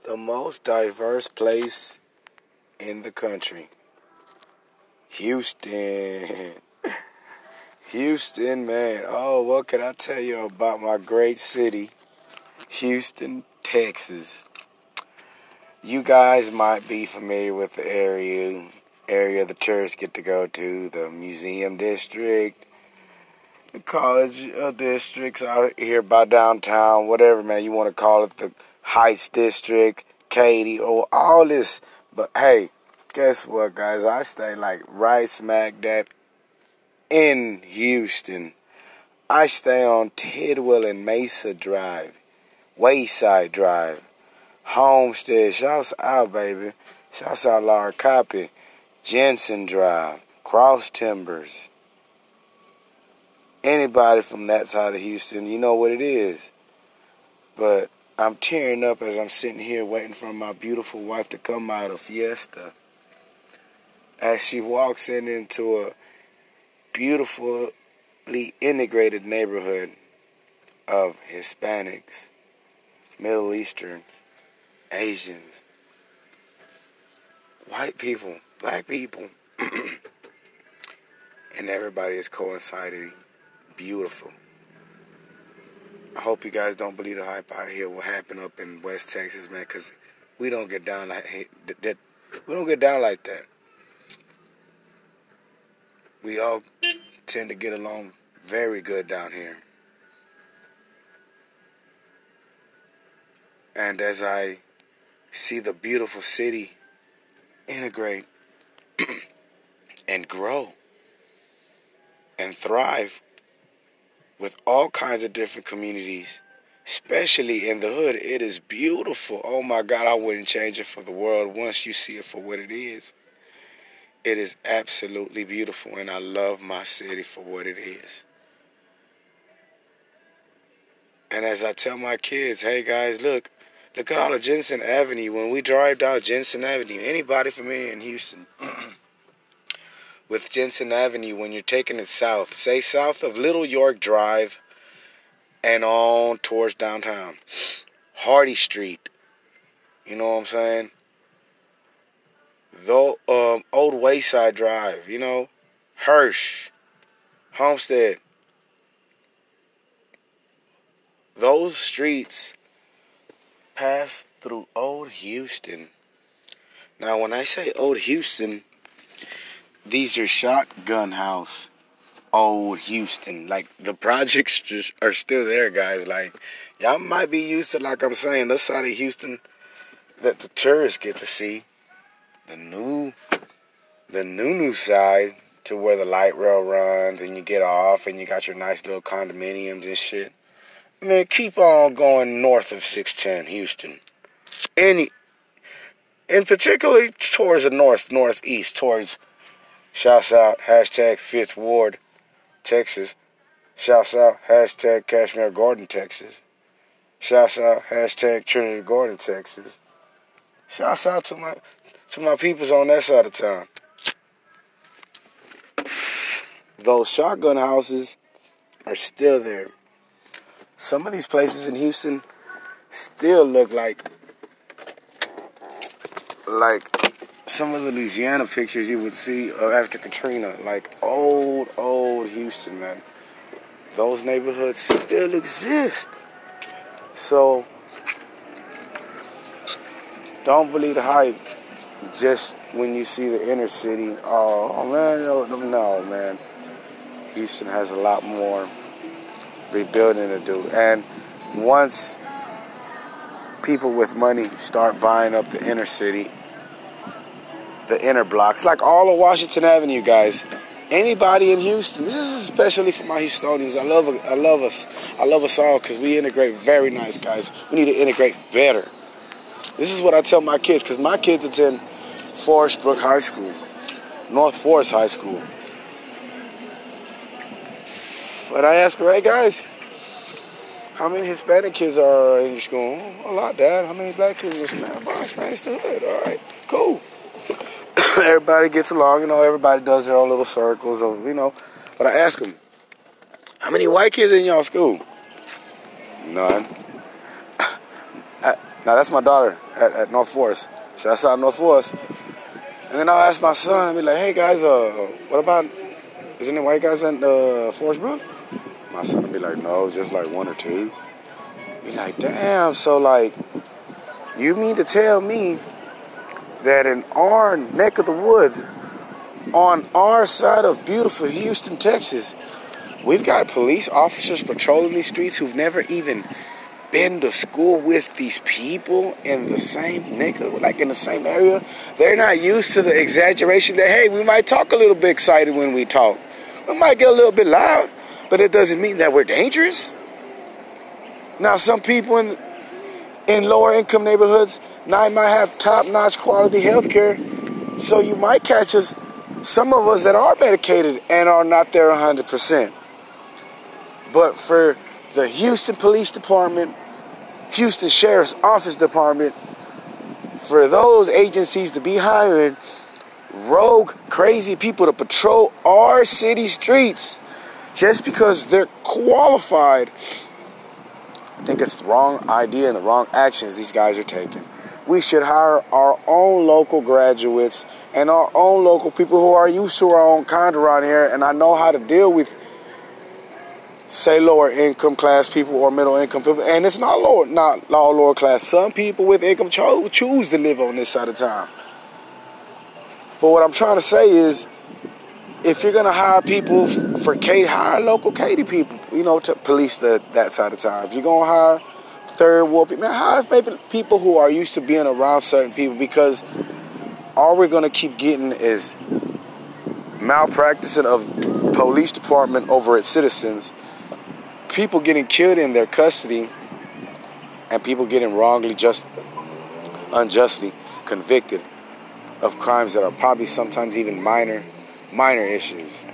the most diverse place in the country. Houston. Houston, man. Oh, what can I tell you about my great city, Houston, Texas? You guys might be familiar with the area area the tourists get to go to, the museum district, the college uh, districts out here by downtown, whatever man you want to call it, the Heights District, Katy, or all this. But hey, guess what, guys? I stay like right smack dab in Houston. I stay on Tidwell and Mesa Drive, Wayside Drive, Homestead. Shouts out, baby. Shouts out, Laura Koppe, Jensen Drive, Cross Timbers. Anybody from that side of Houston, you know what it is. But I'm tearing up as I'm sitting here waiting for my beautiful wife to come out of Fiesta. As she walks in into a beautifully integrated neighborhood of Hispanics, Middle Eastern, Asians, white people, black people, and everybody is coinciding beautiful. I hope you guys don't believe the hype out here. What happened up in West Texas, man? Because we don't get down like that. We don't get down like that. We all tend to get along very good down here. And as I see the beautiful city integrate and grow and thrive with all kinds of different communities, especially in the hood. It is beautiful. Oh my God, I wouldn't change it for the world once you see it for what it is. It is absolutely beautiful, and I love my city for what it is. And as I tell my kids, hey guys, look, look at all of Jensen Avenue. When we drive down Jensen Avenue, anybody familiar in Houston? with Jensen Avenue when you're taking it south. Say south of Little York Drive and on towards downtown. Hardy Street. You know what I'm saying? Though um, Old Wayside Drive, you know, Hirsch, Homestead. Those streets pass through Old Houston. Now, when I say Old Houston, these are Shotgun House, old Houston. Like the projects just are still there, guys. Like y'all might be used to, like I'm saying, this side of Houston that the tourists get to see. The new, the new new side to where the light rail runs and you get off and you got your nice little condominiums and shit. Man, keep on going north of 610 Houston. Any, and particularly towards the north, northeast, towards Shouts out, hashtag Fifth Ward, Texas. Shouts out, hashtag Kashmere Garden, Texas. Shouts out, hashtag Trinity Garden, Texas. Shouts out to my to my peoples on that side of town. Those shotgun houses are still there. Some of these places in Houston still look like like some of the Louisiana pictures you would see after Katrina, like old, old Houston, man. Those neighborhoods still exist. So, don't believe the hype just when you see the inner city. Oh, man, no, no, man. Houston has a lot more rebuilding to do. And once people with money start buying up the inner city the inner blocks, like all of Washington Avenue, guys. Anybody in Houston, this is especially for my Houstonians. I love, I love us, I love us all because we integrate very nice, guys. We need to integrate better. This is what I tell my kids because my kids attend Forest Brook High School, North Forest High School. But I ask hey guys, how many Hispanic kids are in your school? A lot, Dad. How many black kids in your school? Man, Spanish the hood. All right, cool. everybody gets along, you know, everybody does their own little circles of, you know. But I ask them, how many white kids in y'all school? None. I, Now that's my daughter at, at North Forest. Shouts out North Forest. And then I'll ask my son, be like, hey guys, uh, what about, is any white guys in uh, Forest Brook? My son will be like, no, just like one or two. Be like, damn, so like, you mean to tell me that in our neck of the woods, on our side of beautiful Houston, Texas, we've got police officers patrolling these streets who've never even been to school with these people in the same nigga, like in the same area. They're not used to the exaggeration that, hey, we might talk a little bit excited when we talk. We might get a little bit loud, but it doesn't mean that we're dangerous. Now, some people in in lower income neighborhoods now might have top notch quality health care. So you might catch us, some of us that are medicated and are not there 100%. But for the Houston Police Department, Houston Sheriff's Office Department, for those agencies to be hiring rogue, crazy people to patrol our city streets just because they're qualified, I think it's the wrong idea and the wrong actions these guys are taking. We should hire our own local graduates and our own local people who are used to our own kind around here and I know how to deal with say lower income class people or middle income people, and it's not lower, not all lower class. Some people with income cho- choose to live on this side of town. But what I'm trying to say is, if you're gonna hire people for Katy, hire local Katy people, you know, to police the that side of town. If you're gonna hire third world people, man, hire maybe people who are used to being around certain people because all we're gonna keep getting is malpracticing of police department over its citizens people getting killed in their custody and people getting wrongly just unjustly convicted of crimes that are probably sometimes even minor minor issues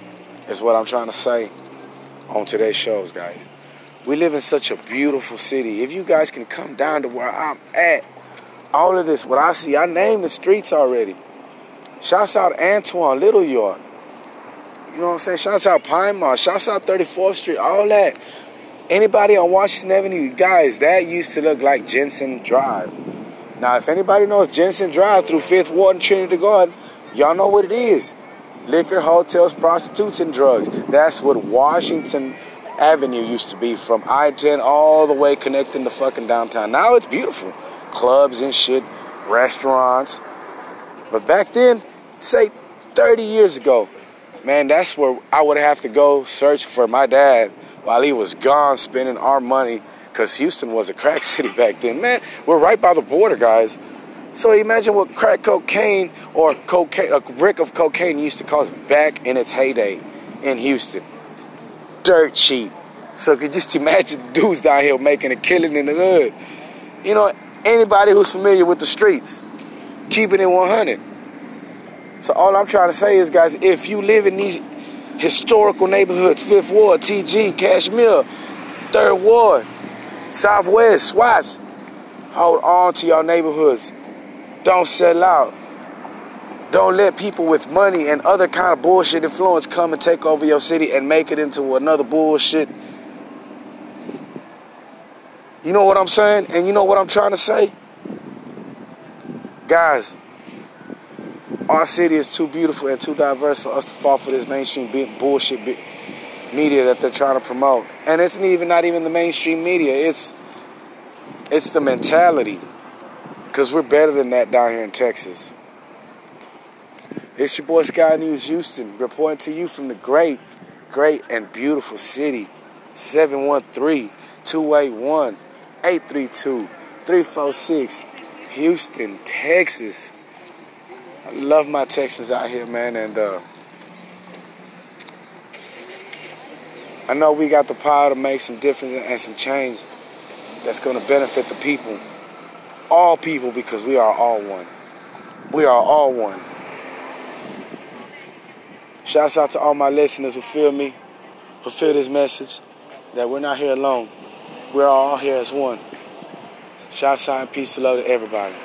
is what I'm trying to say on today's shows guys we live in such a beautiful city if you guys can come down to where I'm at all of this what I see I named the streets already shouts out Antoine Little York you know what I'm saying? Shouts out Pine Mall. Shouts out 34th Street. All that. Anybody on Washington Avenue, guys, that used to look like Jensen Drive. Now, if anybody knows Jensen Drive through Fifth Ward and Trinity Garden, y'all know what it is. Liquor, hotels, prostitutes, and drugs. That's what Washington Avenue used to be from I-10 all the way connecting to fucking downtown. Now it's beautiful. Clubs and shit, restaurants. But back then, say 30 years ago, man, that's where I would have to go search for my dad while he was gone spending our money because Houston was a crack city back then. Man, we're right by the border, guys. So imagine what crack cocaine or cocaine, a brick of cocaine used to cost back in its heyday in Houston. Dirt cheap. So could just imagine dudes down here making a killing in the hood. You know, anybody who's familiar with the streets, keeping it in 100. So all I'm trying to say is, guys, if you live in these historical neighborhoods, Fifth Ward, TG, Kashmere, Third Ward, Southwest, Swats. Hold on to your neighborhoods. Don't sell out. Don't let people with money and other kind of bullshit influence come and take over your city and make it into another bullshit. You know what I'm saying? And you know what I'm trying to say? Guys, our city is too beautiful and too diverse for us to fall for this mainstream bullshit media that they're trying to promote. And it's even not even the mainstream media. It's it's the mentality. Cause we're better than that down here in Texas. It's your boy Sky News Houston reporting to you from the great, great and beautiful city. 713-281-832-346. Houston, Texas. I love my Texans out here, man, and uh, I know we got the power to make some difference and some change that's going to benefit the people, all people, because we are all one. We are all one. Shouts out to all my listeners who feel me, who feel this message, that we're not here alone. We're all here as one. Shouts out and peace to love to everybody.